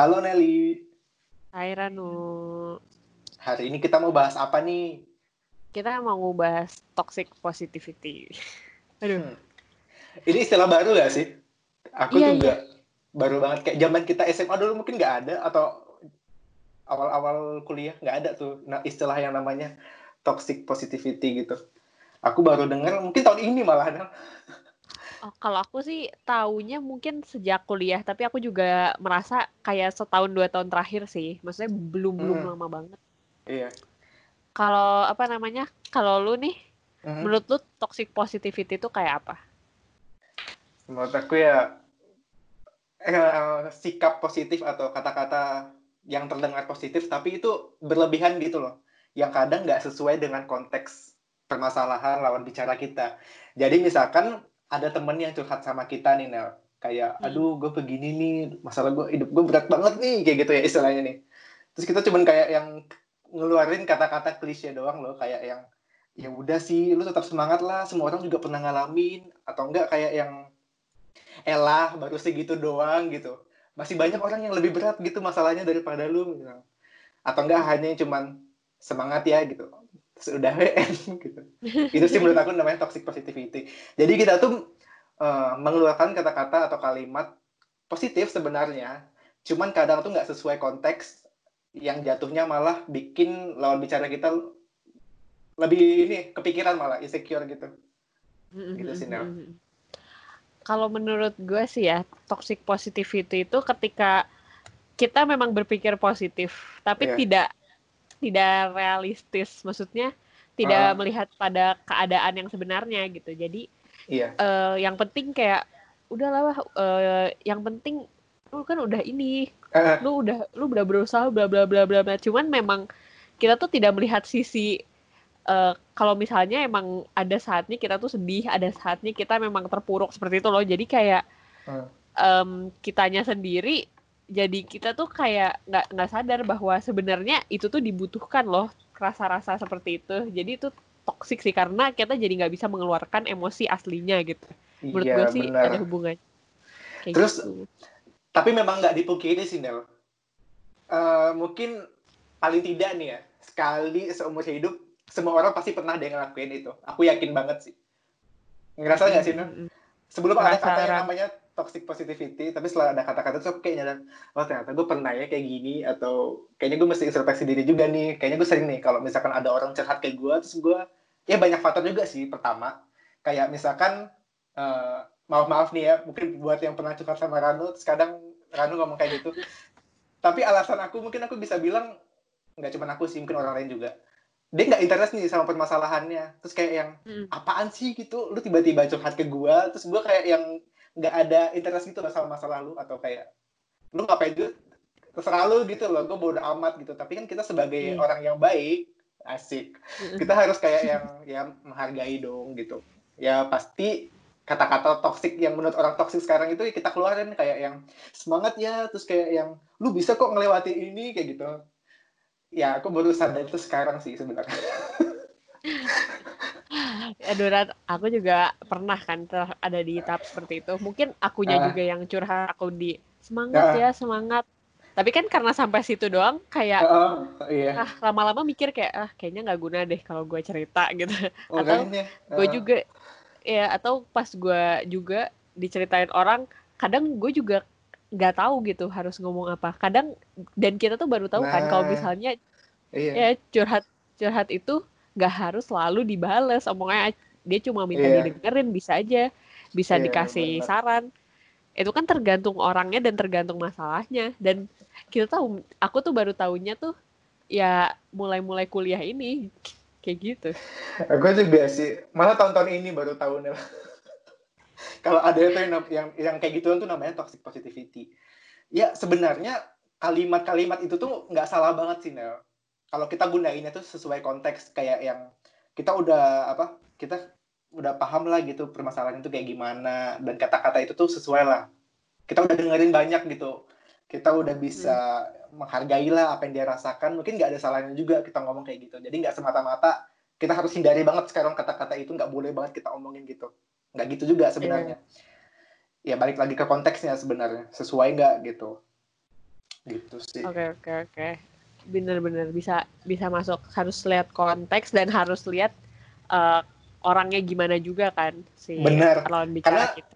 Halo Nelly. Hai Ranu. Hari ini kita mau bahas apa nih? Kita mau bahas toxic positivity. Aduh. Hmm. Ini istilah baru gak sih? Aku Iya, juga baru banget kayak zaman kita SMA dulu mungkin nggak ada atau awal-awal kuliah nggak ada tuh nah, istilah yang namanya toxic positivity gitu. Aku baru dengar mungkin tahun ini malah. Oh, kalau aku sih taunya mungkin sejak kuliah, tapi aku juga merasa kayak setahun dua tahun terakhir sih. Maksudnya belum belum Hmm. lama banget. Iya. Kalau apa namanya? Kalau lu nih, Mhm. menurut lu toxic positivity itu kayak apa? Menurut aku ya eh, sikap positif atau kata-kata yang terdengar positif tapi itu berlebihan gitu loh. Yang kadang nggak sesuai dengan konteks permasalahan lawan bicara kita. Jadi misalkan ada temen yang curhat sama kita nih Nel. Kayak, Hmm. aduh gue begini nih, masalah gue, hidup gue berat banget nih, kayak gitu ya istilahnya nih. Terus kita cuman kayak yang ngeluarin kata-kata klise doang loh, kayak yang ya udah sih, lu tetap semangat lah, semua orang juga pernah ngalamin, atau enggak kayak yang elah baru segitu doang gitu masih banyak orang yang lebih berat gitu masalahnya daripada lu gitu. atau enggak hanya cuman semangat ya gitu sudah WN gitu. Itu sih menurut aku namanya toxic positivity. Jadi kita tuh eh, mengeluarkan kata-kata atau kalimat positif sebenarnya cuman kadang tuh nggak sesuai konteks yang jatuhnya malah bikin lawan bicara kita lebih ini kepikiran malah insecure gitu. Gitu sih, Nel. Kalau menurut gue sih ya, toxic positivity itu ketika kita memang berpikir positif, tapi Iya. tidak tidak realistis. Maksudnya tidak Ah. melihat pada keadaan yang sebenarnya gitu. Jadi iya eh, yang penting kayak udahlah eh, yang penting lu kan udah ini, Eh, lu udah lu udah berusaha bla bla bla bla bla. Cuman memang kita tuh tidak melihat sisi eh, kalau misalnya emang ada saatnya kita tuh sedih, ada saatnya kita memang terpuruk seperti itu loh. Jadi kayak Hmm. em, kitanya sendiri jadi kita tuh kayak nggak nggak sadar bahwa sebenarnya itu tuh dibutuhkan loh rasa-rasa seperti itu. Jadi itu toksik sih karena kita jadi nggak bisa mengeluarkan emosi aslinya gitu. Menurut iya gue sih benar ada hubungan. Kayak Terus, gitu. tapi memang nggak dipungkiri sih Nel Eh, mungkin paling tidak nih ya sekali seumur hidup semua orang pasti pernah yang ngelakuin itu aku yakin banget sih ngerasa nggak sih Nel sebelum ada kata yang Ran. namanya toxic positivity tapi setelah ada kata-kata itu aku kayak nyadar oh ternyata gue pernah ya kayak gini atau kayaknya gue mesti introspeksi diri juga nih kayaknya gue sering nih kalau misalkan ada orang curhat kayak gue terus gue ya banyak faktor juga sih pertama kayak misalkan eh, maaf maaf nih ya mungkin buat yang pernah curhat sama Ranu terus kadang Ranu ngomong kayak gitu. Tapi alasan aku mungkin aku bisa bilang nggak cuma aku sih mungkin orang lain juga. Dia nggak interest nih sama permasalahannya. Terus kayak yang Mm. apaan sih? gitu. Lu tiba-tiba curhat ke gua terus gua kayak yang nggak ada interest gitu loh sama masalah lu atau kayak lu ngapain gitu terserah lu gitu loh gua bodo amat gitu. Tapi kan kita sebagai Iya. orang yang baik asik kita harus kayak yang ya menghargai dong gitu. Ya pasti kata-kata toksik yang menurut orang toksik sekarang itu kita keluarin kayak yang semangat ya terus kayak yang lu bisa kok ngelewati ini kayak gitu. Ya aku baru sadar itu sekarang sih sebenarnya Aduh, aku juga pernah kan ada di tahap seperti itu. Mungkin akunya Ah. juga yang curhat aku di semangat Ah. ya, semangat. Tapi kan karena sampai situ doang, kayak oh, iya ah lama-lama mikir kayak ah kayaknya nggak guna deh kalau gue cerita gitu. atau Makanya, Gue juga ya atau pas gue juga diceritain orang, kadang gue juga nggak tahu gitu harus ngomong apa. Kadang dan kita tuh baru tahu kan kalau Nah. misalnya iya ya curhat curhat itu nggak harus selalu dibales omongannya dia cuma minta Iya. didengerin bisa aja bisa Iya, dikasih benar. saran itu kan tergantung orangnya dan tergantung masalahnya dan kita tahu aku tuh baru tahunya tuh ya mulai-mulai kuliah ini kayak gitu Aku juga sih, malah tahun-tahun ini baru tahu nih. Kalau ada itu yang, yang yang kayak gituan tuh namanya toxic positivity. Ya sebenarnya kalimat-kalimat itu tuh nggak salah banget sih Nel. Kalau kita gunainnya tuh sesuai konteks kayak yang kita udah apa? Kita udah paham lah gitu permasalahan itu kayak gimana dan kata-kata itu tuh sesuai lah. Kita udah dengerin banyak gitu. Kita udah bisa menghargai lah apa yang dia rasakan. Mungkin nggak ada salahnya juga kita ngomong kayak gitu. Jadi nggak semata-mata kita harus hindari banget sekarang kata-kata itu nggak boleh banget kita omongin gitu nggak gitu juga sebenarnya ya balik lagi ke konteksnya sebenarnya sesuai nggak gitu gitu sih Oke oke oke. Bener-bener bisa bisa masuk. Harus lihat konteks dan harus lihat eh, orangnya gimana juga kan si Bener. lawan bicara Karena- kita.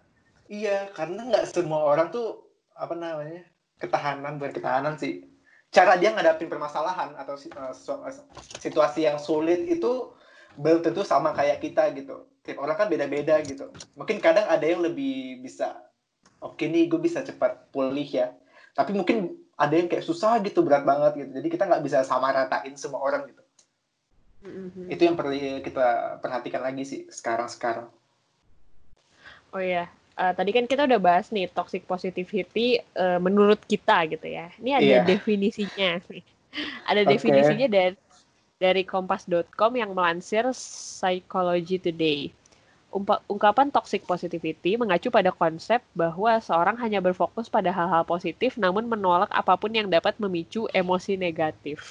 iya karena nggak semua orang tuh apa namanya ketahanan bukan ketahanan sih cara dia ngadapin permasalahan atau eh, eh, situasi yang sulit itu belum tentu sama kayak kita gitu tiap orang kan beda-beda gitu mungkin kadang ada yang lebih bisa oke nih gue bisa cepat pulih ya tapi mungkin ada yang kayak susah gitu berat banget gitu jadi kita nggak bisa sama ratain semua orang gitu Mhm. itu yang perlu kita perhatikan lagi sih sekarang sekarang Oh iya, Eh, tadi kan kita udah bahas nih toxic positivity eh, menurut kita gitu ya. Ini ada Iya. definisinya. Ada Oke. definisinya dari dari kompas.com yang melansir Psychology Today. Ungkapan toxic positivity mengacu pada konsep bahwa seorang hanya berfokus pada hal-hal positif namun menolak apa pun yang dapat memicu emosi negatif.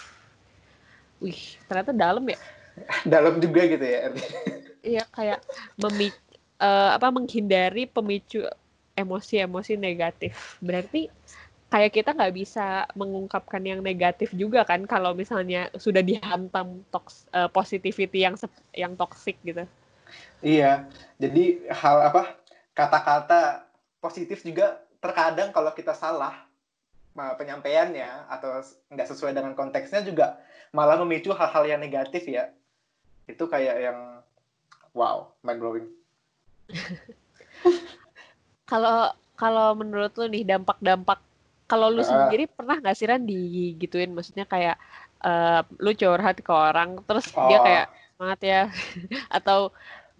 Wih, ternyata dalam ya. dalam juga gitu ya. Iya kayak memi eh, apa menghindari pemicu emosi-emosi negatif. Berarti kayak kita nggak bisa mengungkapkan yang negatif juga kan kalau misalnya sudah dihantam toks eh, positivity yang yang toxic gitu. Iya, jadi hal apa kata-kata positif juga terkadang kalau kita salah uh, penyampaiannya atau nggak sesuai dengan konteksnya juga malah memicu hal-hal yang negatif ya. Itu kayak yang wow, mind blowing. Kalau kalau menurut lu nih dampak-dampak kalau lu Ah. sendiri pernah nggak sih Ran digituin maksudnya kayak eh, lu curhat ke orang terus dia Oh. kayak semangat ya atau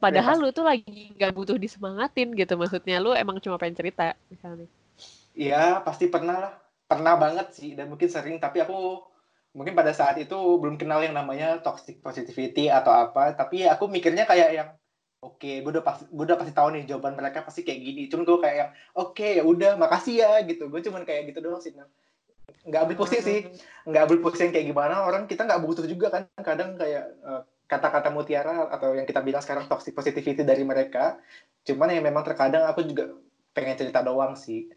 padahal Ya, lu tuh lagi nggak butuh disemangatin gitu maksudnya lu emang cuma pengen cerita misalnya. Iya, pasti pernah lah. Pernah banget sih dan mungkin sering tapi aku mungkin pada saat itu belum kenal yang namanya toxic positivity atau apa, tapi aku mikirnya kayak yang oke, gue udah pasti gue udah pasti tahu nih jawaban mereka pasti kayak gini. Cuman gue kayak yang oke ya udah makasih ya gitu. Gue cuman kayak gitu doang sih. Nggak ambil pusing sih, nggak ambil pusing kayak gimana orang kita nggak butuh juga kan kadang kayak eh, kata-kata mutiara atau yang kita bilang sekarang toxic positivity dari mereka. Cuman yang memang terkadang aku juga pengen cerita doang sih.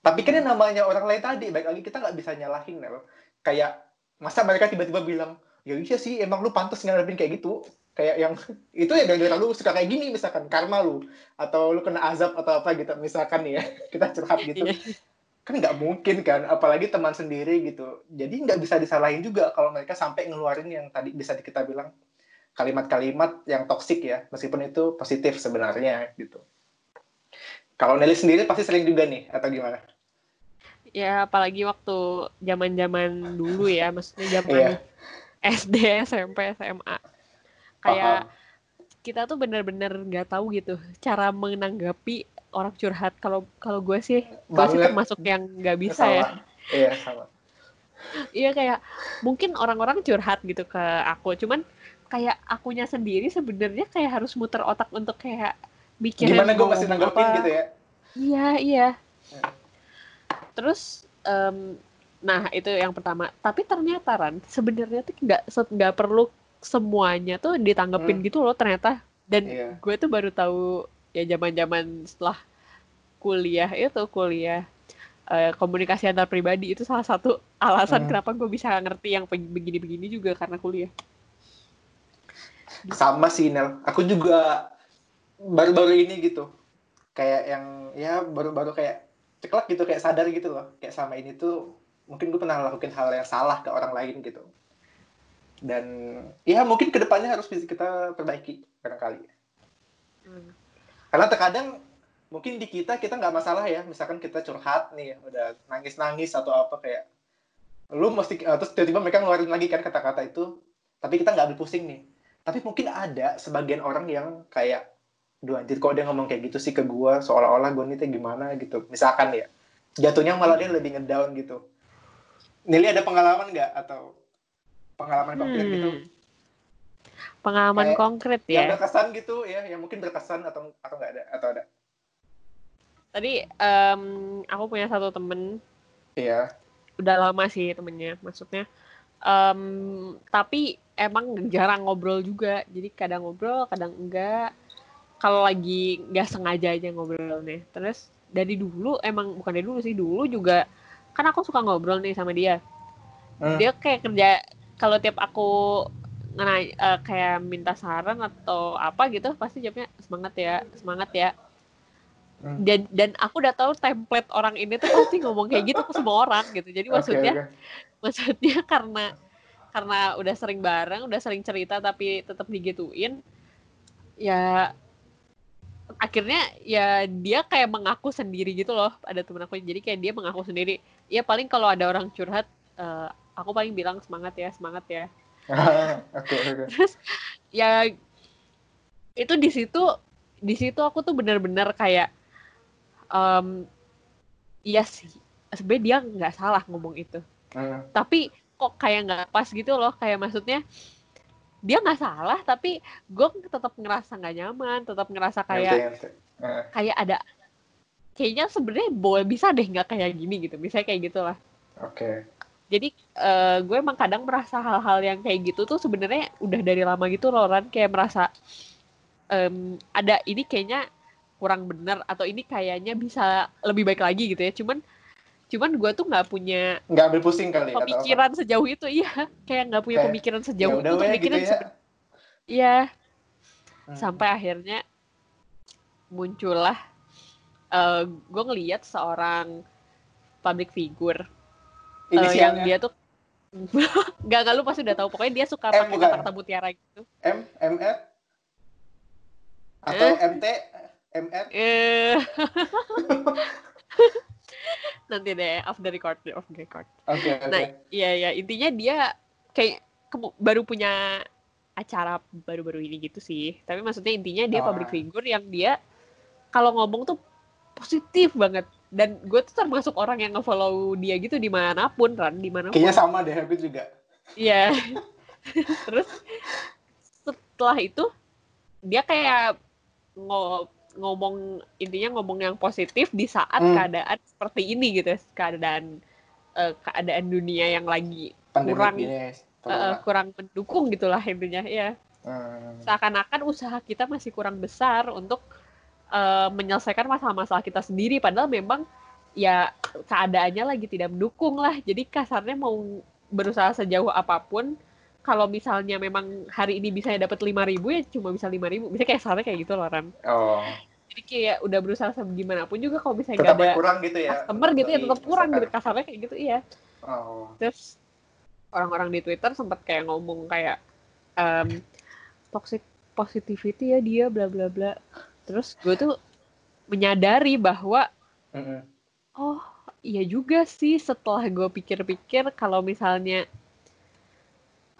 Tapi kan yang namanya orang lain tadi, baik lagi kita nggak bisa nyalahin, Nel. Kayak, masa mereka tiba-tiba bilang, ya iya sih, emang lu pantas ngadepin kayak gitu. Kayak yang, itu ya gara-gara lu suka kayak gini, misalkan, karma lu. Atau lu kena azab atau apa gitu, misalkan ya. Kita curhat gitu. Kan nggak mungkin kan, apalagi teman sendiri gitu. Jadi nggak bisa disalahin juga kalau mereka sampai ngeluarin yang tadi bisa kita bilang, kalimat-kalimat yang toksik ya, meskipun itu positif sebenarnya gitu. Kalau Nelly sendiri pasti sering juga nih, atau gimana? Ya apalagi waktu zaman-zaman dulu ya, maksudnya zaman Iya. SD, SMP, SMA. Kayak Paham. kita tuh bener-bener nggak tahu gitu cara menanggapi orang curhat. Kalau kalau gue sih, gue sih termasuk yang nggak bisa sama. ya. Iya, sama. Iya kayak mungkin orang-orang curhat gitu ke aku, cuman kayak akunya sendiri sebenarnya kayak harus muter otak untuk kayak mikirin Gimana gue masih nanggepin gitu ya? Iya, iya. Ya. Terus, em, nah itu yang pertama. Tapi ternyata Ran, sebenarnya tuh nggak nggak perlu semuanya tuh ditanggepin Hmm. gitu loh ternyata. Dan Iya. gue tuh baru tahu ya zaman-zaman setelah kuliah itu kuliah eh, komunikasi antar pribadi itu salah satu alasan Hmm. kenapa gue bisa ngerti yang begini-begini juga karena kuliah. Sama sih, Nel. Aku juga baru-baru ini gitu. Kayak yang, ya baru-baru kayak ceklek gitu, kayak sadar gitu loh. Kayak sama ini tuh, mungkin gue pernah lakuin hal yang salah ke orang lain gitu. Dan ya mungkin ke depannya harus bisa kita perbaiki barangkali. Hmm. Karena terkadang mungkin di kita kita nggak masalah ya, misalkan kita curhat nih, udah nangis-nangis atau apa kayak lu mesti eh, terus tiba-tiba mereka ngeluarin lagi kan kata-kata itu, tapi kita nggak ambil pusing nih. Tapi mungkin ada sebagian orang yang kayak, duh anjir kok dia ngomong kayak gitu sih ke gua, seolah-olah gua nih gimana gitu. Misalkan ya, jatuhnya malah dia lebih ngedown gitu. Nili ada pengalaman nggak atau pengalaman konkret gitu? Pengalaman Kayak konkret Yang ya. berkesan gitu ya, yang mungkin berkesan atau atau nggak ada atau ada? Tadi em, aku punya satu temen Iya. udah lama sih temennya maksudnya Em, tapi emang jarang ngobrol juga jadi kadang ngobrol kadang enggak kalau lagi nggak sengaja aja ngobrolnya terus dari dulu emang bukan dari dulu sih dulu juga kan aku suka ngobrol nih sama dia Hmm. dia kayak kerja kalau tiap aku ngena eh, kayak minta saran atau apa gitu pasti jawabnya semangat ya semangat ya. Hmm. dan dan aku udah tahu template orang ini tuh pasti ngomong kayak gitu ke semua orang gitu. Jadi Oke, maksudnya oke. maksudnya karena karena udah sering bareng udah sering cerita tapi tetap digituin ya akhirnya ya dia kayak mengaku sendiri gitu loh ada temen aku. Jadi kayak dia mengaku sendiri. Ya paling kalau ada orang curhat eh, aku paling bilang semangat ya semangat ya Terus ya itu di situ di situ aku tuh bener-bener kayak em iya sih sebenarnya dia nggak salah ngomong itu Hmm. tapi kok kayak nggak pas gitu loh kayak maksudnya dia nggak salah tapi gue tetap ngerasa nggak nyaman tetap ngerasa kayak Ngerti, ngerti. Eh, kayak ada kayaknya sebenarnya boleh bisa deh nggak kayak gini gitu misalnya kayak gitulah Oke. Jadi eh, gue emang kadang merasa hal-hal yang kayak gitu tuh sebenarnya udah dari lama gitu loh Ran. Kayak merasa em, ada ini kayaknya kurang bener atau ini kayaknya bisa lebih baik lagi gitu ya. Cuman cuman gue tuh nggak punya Nggak ambil pusing kali pemikiran sejauh itu iya. Kayak nggak punya Kayak, pemikiran Ya sejauh udah itu untuk weh gitu ya. iya. Hmm. sampai akhirnya muncullah eh gue ngeliat seorang public figure eh, yang Inisialnya dia tuh nggak lu pasti udah tahu pokoknya dia suka M pakai kata-kata mutiara gitu M, MR? Atau MT? MR? eh nanti deh off the record off the record Oke, oke. Nah, iya ya intinya dia kayak baru punya acara baru-baru ini gitu sih. Tapi maksudnya intinya dia Oh. public figure yang dia kalau ngomong tuh positif banget. Dan gue tuh termasuk orang yang nge-follow dia gitu di mana pun, Ran, di mana pun. Kayaknya sama deh, aku juga. Iya. Terus setelah itu dia kayak ngo- ngomong intinya ngomong yang positif di saat Hmm. keadaan seperti ini gitu, keadaan eh, keadaan dunia yang lagi Pandemi Kurang. corona. kurang mendukung gitulah intinya ya. Hmm. Seakan-akan usaha kita masih kurang besar untuk eh, menyelesaikan masalah-masalah kita sendiri padahal memang ya keadaannya lagi tidak mendukung lah. Jadi kasarnya mau berusaha sejauh apa pun kalau misalnya memang hari ini bisa dapat lima ribu ya cuma bisa lima ribu. Bisa kayak kasarnya kayak gitu loh Ran Oh, jadi kayak udah berusaha gimana pun juga kalau misalnya tetap nggak ada kurang gitu ya. customer gitu ya Dari tetap kurang gitu. kasarnya kayak gitu iya. Oh. terus orang-orang di Twitter sempat kayak ngomong kayak em, toxic positivity ya dia bla bla bla terus gue tuh menyadari bahwa oh iya juga sih setelah gue pikir-pikir kalau misalnya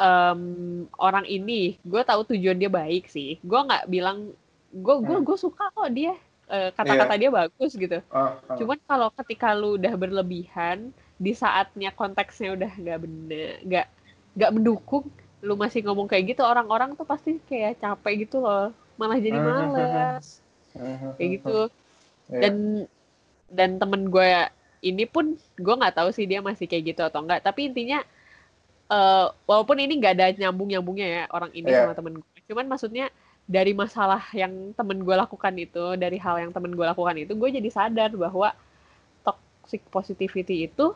em, orang ini gue tahu tujuan dia baik sih. Gue nggak bilang gue gue Hmm. gue suka kok dia eh, kata-kata dia bagus gitu. Oh, oh. Cuman kalau ketika lu udah berlebihan di saatnya konteksnya udah nggak bener, nggak nggak mendukung, lu masih ngomong kayak gitu orang-orang tuh pasti kayak capek gitu loh, malah jadi Mhm, males Mhm. kayak gitu. Iya. Dan dan temen gue ini pun gue nggak tahu sih dia masih kayak gitu atau enggak. Tapi intinya eh, walaupun ini nggak ada nyambung nyambungnya ya orang ini Iya. sama temen gue, cuman maksudnya dari masalah yang temen gue lakukan itu, dari hal yang temen gue lakukan itu, gue jadi sadar bahwa toxic positivity itu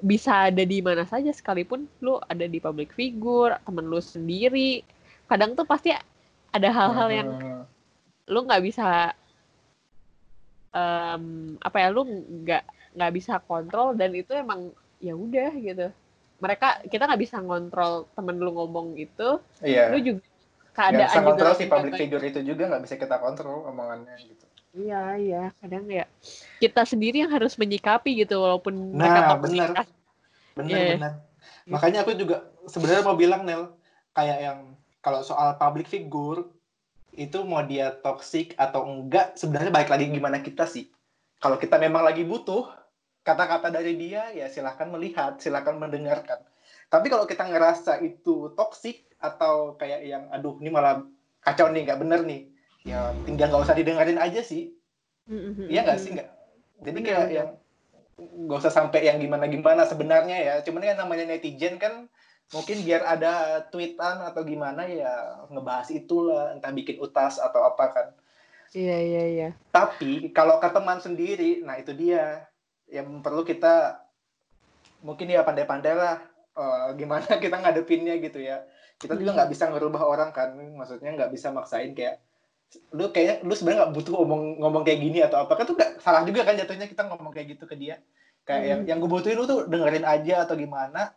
bisa ada di mana saja sekalipun lu ada di public figure, temen lu sendiri. Kadang tuh pasti ada hal-hal yang lu nggak bisa em, apa ya lu nggak nggak bisa kontrol dan itu emang ya udah gitu mereka kita nggak bisa ngontrol temen lu ngomong gitu Iya. lu juga Yang keadaan bisa juga kontrol si public figure itu juga nggak bisa kita kontrol omongannya gitu. iya iya kadang ya kita sendiri yang harus menyikapi gitu walaupun mereka Nah, toxic benar. Benar, Iya. benar. Makanya aku juga sebenarnya mau bilang Nel, kayak yang kalau soal public figure itu mau dia toxic atau enggak sebenarnya balik lagi gimana kita sih. Kalau kita memang lagi butuh kata-kata dari dia ya silahkan melihat, silahkan mendengarkan. Tapi kalau kita ngerasa itu toxic atau kayak yang aduh ini malah kacau nih nggak bener nih, ya tinggal nggak usah didengarin aja sih. Mm-mm. Iya nggak sih nggak? Jadi kayak yang nggak usah sampai yang gimana-gimana sebenarnya ya. Cuman kan namanya netizen kan mungkin biar ada tweetan atau gimana ya ngebahas itulah entah bikin utas atau apa kan. iya iya iya. Tapi kalau ke teman sendiri, nah itu dia. Yang perlu kita mungkin ya pandai-pandai lah uh, gimana kita ngadepinnya gitu ya. Kita juga nggak bisa ngerubah orang kan maksudnya nggak bisa maksain kayak lu kayak lu sebenarnya nggak butuh ngomong ngomong kayak gini atau apa. Kan tuh gak, salah juga kan jatuhnya kita ngomong kayak gitu ke dia. Kayak hmm. yang yang gue butuhin lu tuh dengerin aja atau gimana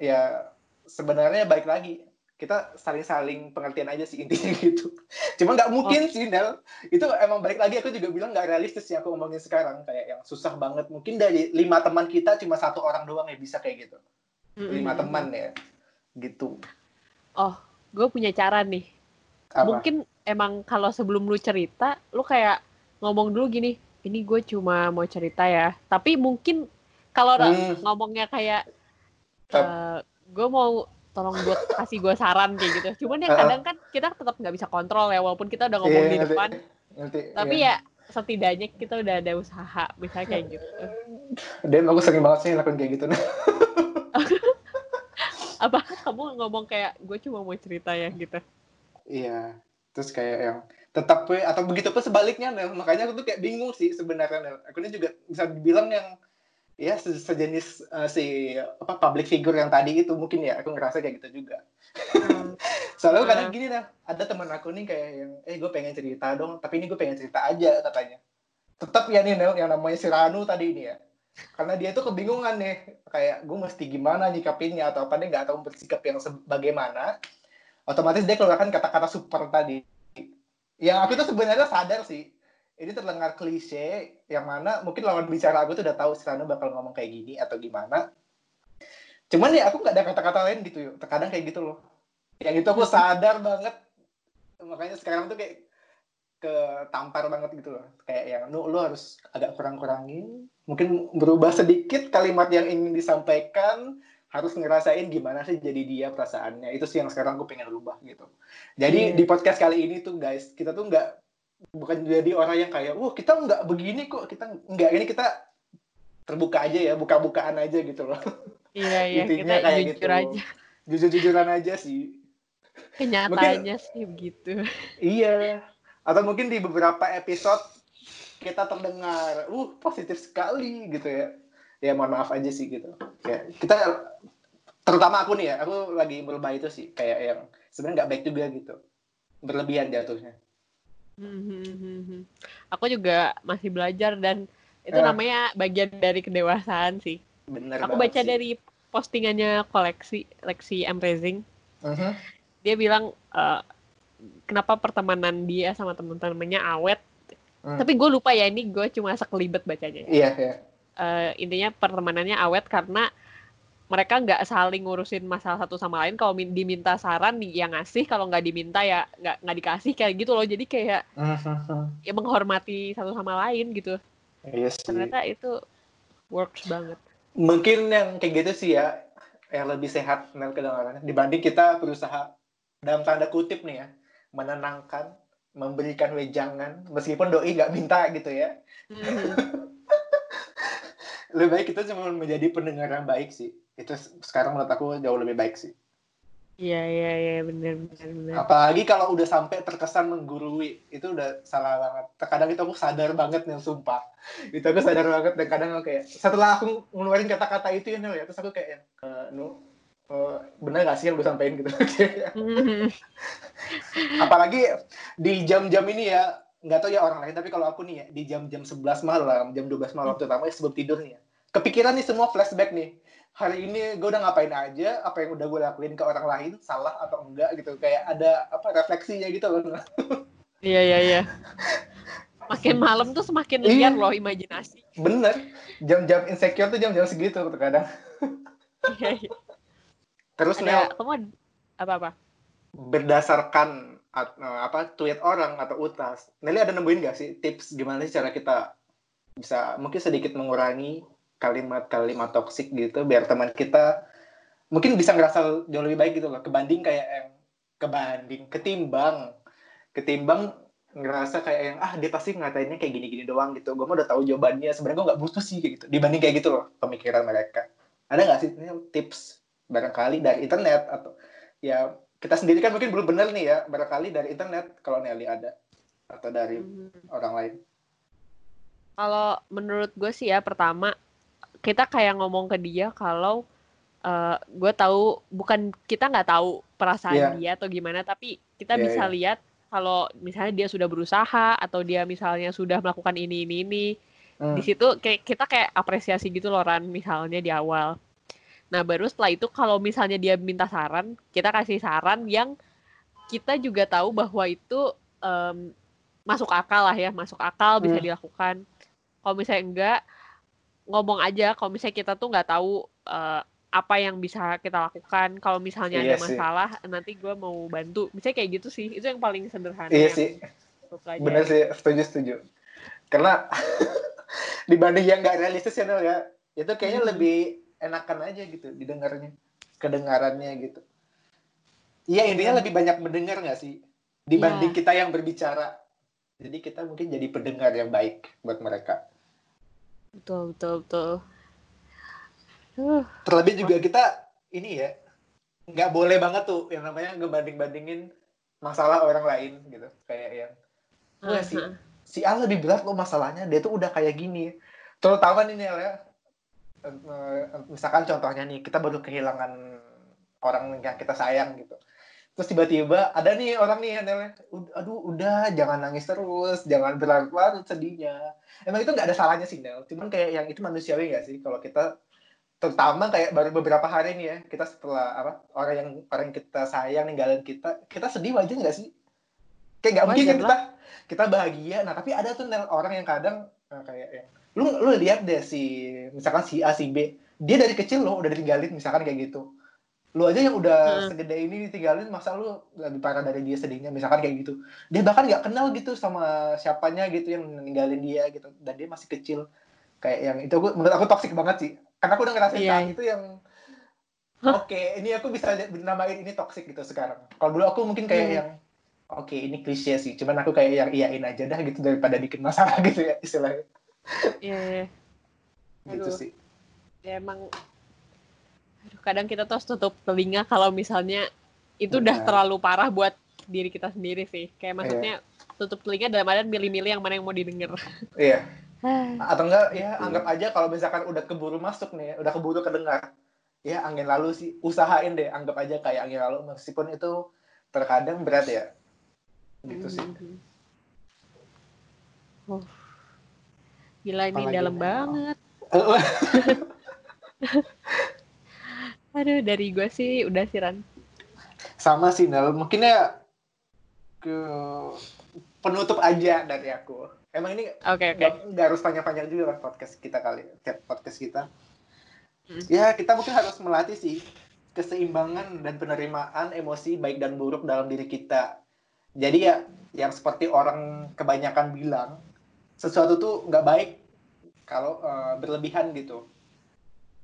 ya sebenarnya baik lagi kita saling-saling pengertian aja sih intinya gitu. Cuma nggak mungkin oh. sih Nel. Itu emang balik lagi aku juga bilang nggak realistis sih aku ngomongin sekarang kayak yang susah banget. Mungkin dari lima teman kita cuma satu orang doang yang bisa kayak gitu. Mm-hmm. Lima teman ya, gitu. Oh, gue punya cara nih. Apa? Mungkin emang kalau sebelum lu cerita, lu kayak ngomong dulu gini, ini gue cuma mau cerita ya. Tapi mungkin kalau hmm. ngomongnya kayak, uh, eh, gue mau tolong buat kasih gue saran kayak gitu. Cuman ya kadang kan kita tetap nggak bisa kontrol ya walaupun kita udah ngomong yeah, di depan. Ngerti, tapi yeah. ya setidaknya kita udah ada usaha bisa kayak gitu. Dan aku sering banget sih lakuin kayak gitu. Apa kamu ngomong kayak gue cuma mau cerita ya gitu? Iya. Terus kayak yang tetap atau begitu pun sebaliknya Nel. Makanya aku tuh kayak bingung sih sebenarnya Nel. Aku ini juga bisa dibilang yang ya sejenis uh, si apa public figure yang tadi itu mungkin ya aku ngerasa kayak gitu juga. Hmm. soalnya kadang hmm. gini dah ada teman aku nih kayak yang eh gue pengen cerita dong tapi ini gue pengen cerita aja katanya. Tetap ya nih yang namanya si Ranu tadi ini ya. Karena dia tuh kebingungan nih kayak gue mesti gimana nyikapinnya atau apa dia nggak tahu bersikap yang sebagaimana otomatis dia keluarkan kata-kata super tadi. Yang aku tuh sebenarnya sadar sih ini terdengar klise yang mana mungkin lawan bicara aku tuh udah tahu Sirano bakal ngomong kayak gini atau gimana. Cuman ya aku nggak ada kata-kata lain gitu yuk. Terkadang kayak gitu loh. Yang itu aku sadar banget. Makanya sekarang tuh kayak ketampar banget gitu loh. Kayak yang lu, lu harus agak kurang-kurangin. Mungkin berubah sedikit kalimat yang ingin disampaikan harus ngerasain gimana sih jadi dia perasaannya. Itu sih yang sekarang aku pengen rubah gitu. Jadi yeah. di podcast kali ini tuh guys kita tuh nggak bukan jadi orang yang kayak wah kita nggak begini kok kita nggak ini kita terbuka aja ya buka-bukaan aja gitu loh. Iya iya kita kayak jujur gitu. aja. Jujur-jujuran aja sih. Kenyataannya mungkin, sih begitu. Iya. Atau mungkin di beberapa episode kita terdengar uh positif sekali gitu ya. Ya mohon maaf aja sih gitu. Kayak kita terutama aku nih ya aku lagi berubah itu sih kayak yang sebenarnya nggak baik juga gitu. Berlebihan jatuhnya Hmm, Aku juga masih belajar dan itu uh. namanya bagian dari kedewasaan sih. Bener Aku baca sih. dari postingannya koleksi Lexi Amazing. Uh -huh. Dia bilang uh, kenapa pertemanan dia sama teman-temannya awet. Uh. Tapi gue lupa ya ini gue cuma sekelibet bacanya. Iya. Yeah, yeah. Uh, intinya pertemanannya awet karena mereka nggak saling ngurusin masalah satu sama lain. Kalau diminta saran yang ngasih. Kalau nggak diminta ya nggak nggak dikasih kayak gitu loh. Jadi kayak ya menghormati satu sama lain gitu. Yes, iya ternyata itu works banget. Mungkin yang kayak gitu sih ya yang lebih sehat Mel kedengarannya. Dibanding kita berusaha dalam tanda kutip nih ya menenangkan memberikan wejangan meskipun doi nggak minta gitu ya. Mm-hmm. lebih baik kita cuma menjadi pendengar yang baik sih itu sekarang menurut aku jauh lebih baik sih Iya iya iya benar benar benar. Apalagi kalau udah sampai terkesan menggurui itu udah salah banget. Terkadang itu aku sadar banget nih sumpah. Itu aku sadar banget dan kadang aku kayak setelah aku ngeluarin kata-kata itu ya Nel ya terus aku kayak uh, nu uh, bener gak sih yang gue sampaikan gitu. Apalagi di jam-jam ini ya nggak tahu ya orang lain tapi kalau aku nih ya di jam-jam 11 malam, jam 12 malam terutama sebelum tidur nih ya. Kepikiran nih semua flashback nih hari ini gue udah ngapain aja, apa yang udah gue lakuin ke orang lain, salah atau enggak gitu. Kayak ada apa refleksinya gitu loh. Iya, iya, iya. Makin malam tuh semakin liar iya. loh imajinasi. Bener. Jam-jam insecure tuh jam-jam segitu kadang. Iya, iya. Terus ada, kamu apa-apa? Berdasarkan apa tweet orang atau utas, Nelly ada nemuin gak sih tips gimana sih cara kita bisa mungkin sedikit mengurangi kalimat-kalimat toksik gitu biar teman kita mungkin bisa ngerasa jauh lebih baik gitu loh kebanding kayak yang kebanding ketimbang ketimbang ngerasa kayak yang ah dia pasti ngatainnya kayak gini-gini doang gitu gue mah udah tahu jawabannya sebenarnya gue nggak butuh sih kayak gitu dibanding kayak gitu loh pemikiran mereka ada nggak sih tips barangkali dari internet atau ya kita sendiri kan mungkin belum benar nih ya barangkali dari internet kalau Nelly ada atau dari hmm. orang lain kalau menurut gue sih ya pertama kita kayak ngomong ke dia kalau uh, gue tahu bukan kita nggak tahu perasaan Iya. dia atau gimana tapi kita Iya, bisa iya. lihat kalau misalnya dia sudah berusaha atau dia misalnya sudah melakukan ini ini ini Hmm. di situ kayak kita kayak apresiasi gitu loh Ran misalnya di awal nah baru setelah itu kalau misalnya dia minta saran kita kasih saran yang kita juga tahu bahwa itu em, masuk akal lah ya masuk akal bisa Hmm. dilakukan kalau misalnya enggak ngomong aja kalau misalnya kita tuh nggak tahu eh, apa yang bisa kita lakukan kalau misalnya Iya ada sih. masalah nanti gue mau bantu misalnya kayak gitu sih itu yang paling sederhana Iya sih. Bener sih, setuju setuju. Karena dibanding yang nggak realistis ya Nel ya, itu kayaknya Hmm. lebih enakan aja gitu didengarnya, kedengarannya gitu. Iya intinya lebih banyak mendengar nggak sih dibanding Iya. kita yang berbicara. Jadi kita mungkin jadi pendengar yang baik buat mereka. Betul betul betul. Uh, Terlebih juga kita ini ya nggak boleh banget tuh yang namanya ngebanding-bandingin masalah orang lain gitu. Kayak yang si, si A lebih berat loh masalahnya, dia tuh udah kayak gini. Terutama nih Nel ya, eh, misalkan contohnya nih, kita baru kehilangan orang yang kita sayang gitu. Terus tiba-tiba ada nih orang nih ya, "Ud- aduh udah jangan nangis terus, jangan berlarut-larut sedihnya. Emang itu nggak ada salahnya sih Nel, cuman kayak yang itu manusiawi nggak sih? Kalau kita terutama kayak baru beberapa hari nih ya kita setelah apa orang yang orang yang kita sayang ninggalin kita kita sedih aja nggak sih? Kayak nggak mungkin Wajar kan kita kita bahagia. Nah tapi ada tuh Nel, orang yang kadang eh, kayak yang lu lu lihat deh si misalkan si A si B dia dari kecil lo udah ditinggalin misalkan kayak gitu lu aja yang udah Hmm. segede ini ditinggalin masa lu lebih parah dari dia sedihnya misalkan kayak gitu dia bahkan nggak kenal gitu sama siapanya gitu yang ninggalin dia gitu dan dia masih kecil kayak yang itu aku menurut aku toksik banget sih karena aku udah ngerasain Iya. saat itu yang oke ini aku bisa namain ini toksik gitu sekarang kalau dulu aku mungkin kayak Hmm. yang oke ini klise sih cuman aku kayak yang iyain aja dah gitu daripada bikin masalah gitu ya istilahnya Iya, iya. gitu Aduh. sih ya emang aduh, kadang kita tuh harus tutup telinga kalau misalnya itu udah Benar. terlalu parah buat diri kita sendiri sih. Kayak maksudnya tutup telinga dalam artian milih-milih yang mana yang mau didengar. Iya. Atau enggak ya anggap aja kalau misalkan udah keburu masuk nih udah keburu kedengar ya angin lalu sih usahain deh anggap aja kayak angin lalu meskipun itu terkadang berat ya. Gitu sih. Mhm. Oh. Gila ini Apalagi dalam banget. Aduh, dari gue sih udah sih Ran. sama sih Nel. Mungkin ya ke penutup aja dari aku. Emang ini nggak nggak harus panjang-panjang juga kan podcast kita kali tiap podcast kita. Hmm. ya kita mungkin harus melatih sih keseimbangan dan penerimaan emosi baik dan buruk dalam diri kita. Jadi ya yang seperti orang kebanyakan bilang sesuatu tuh nggak baik kalau eh, berlebihan gitu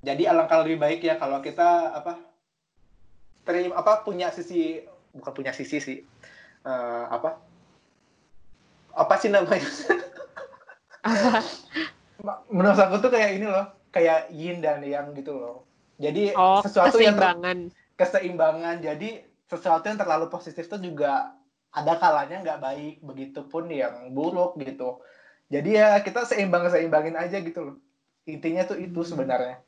jadi alangkah lebih baik ya kalau kita apa terima apa punya sisi bukan punya sisi sih Eh, apa apa sih namanya? Apa? menurut aku tuh kayak ini loh kayak yin dan yang gitu loh. Jadi Oh, sesuatu yang ter- keseimbangan. jadi sesuatu yang terlalu positif tuh juga ada kalanya nggak baik. Begitupun yang buruk gitu. Jadi ya kita seimbang seimbangin aja gitu loh. Intinya tuh itu Hmm. sebenarnya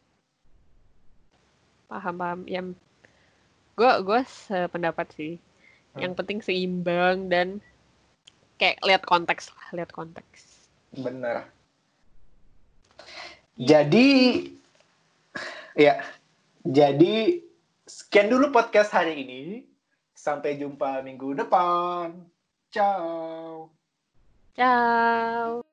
Paham, paham. Yang gue gue sependapat sih. Hmm. Yang penting seimbang dan kayak lihat konteks lah, lihat konteks. bener jadi ya jadi sekian dulu podcast hari ini sampai jumpa minggu depan ciao Ciao.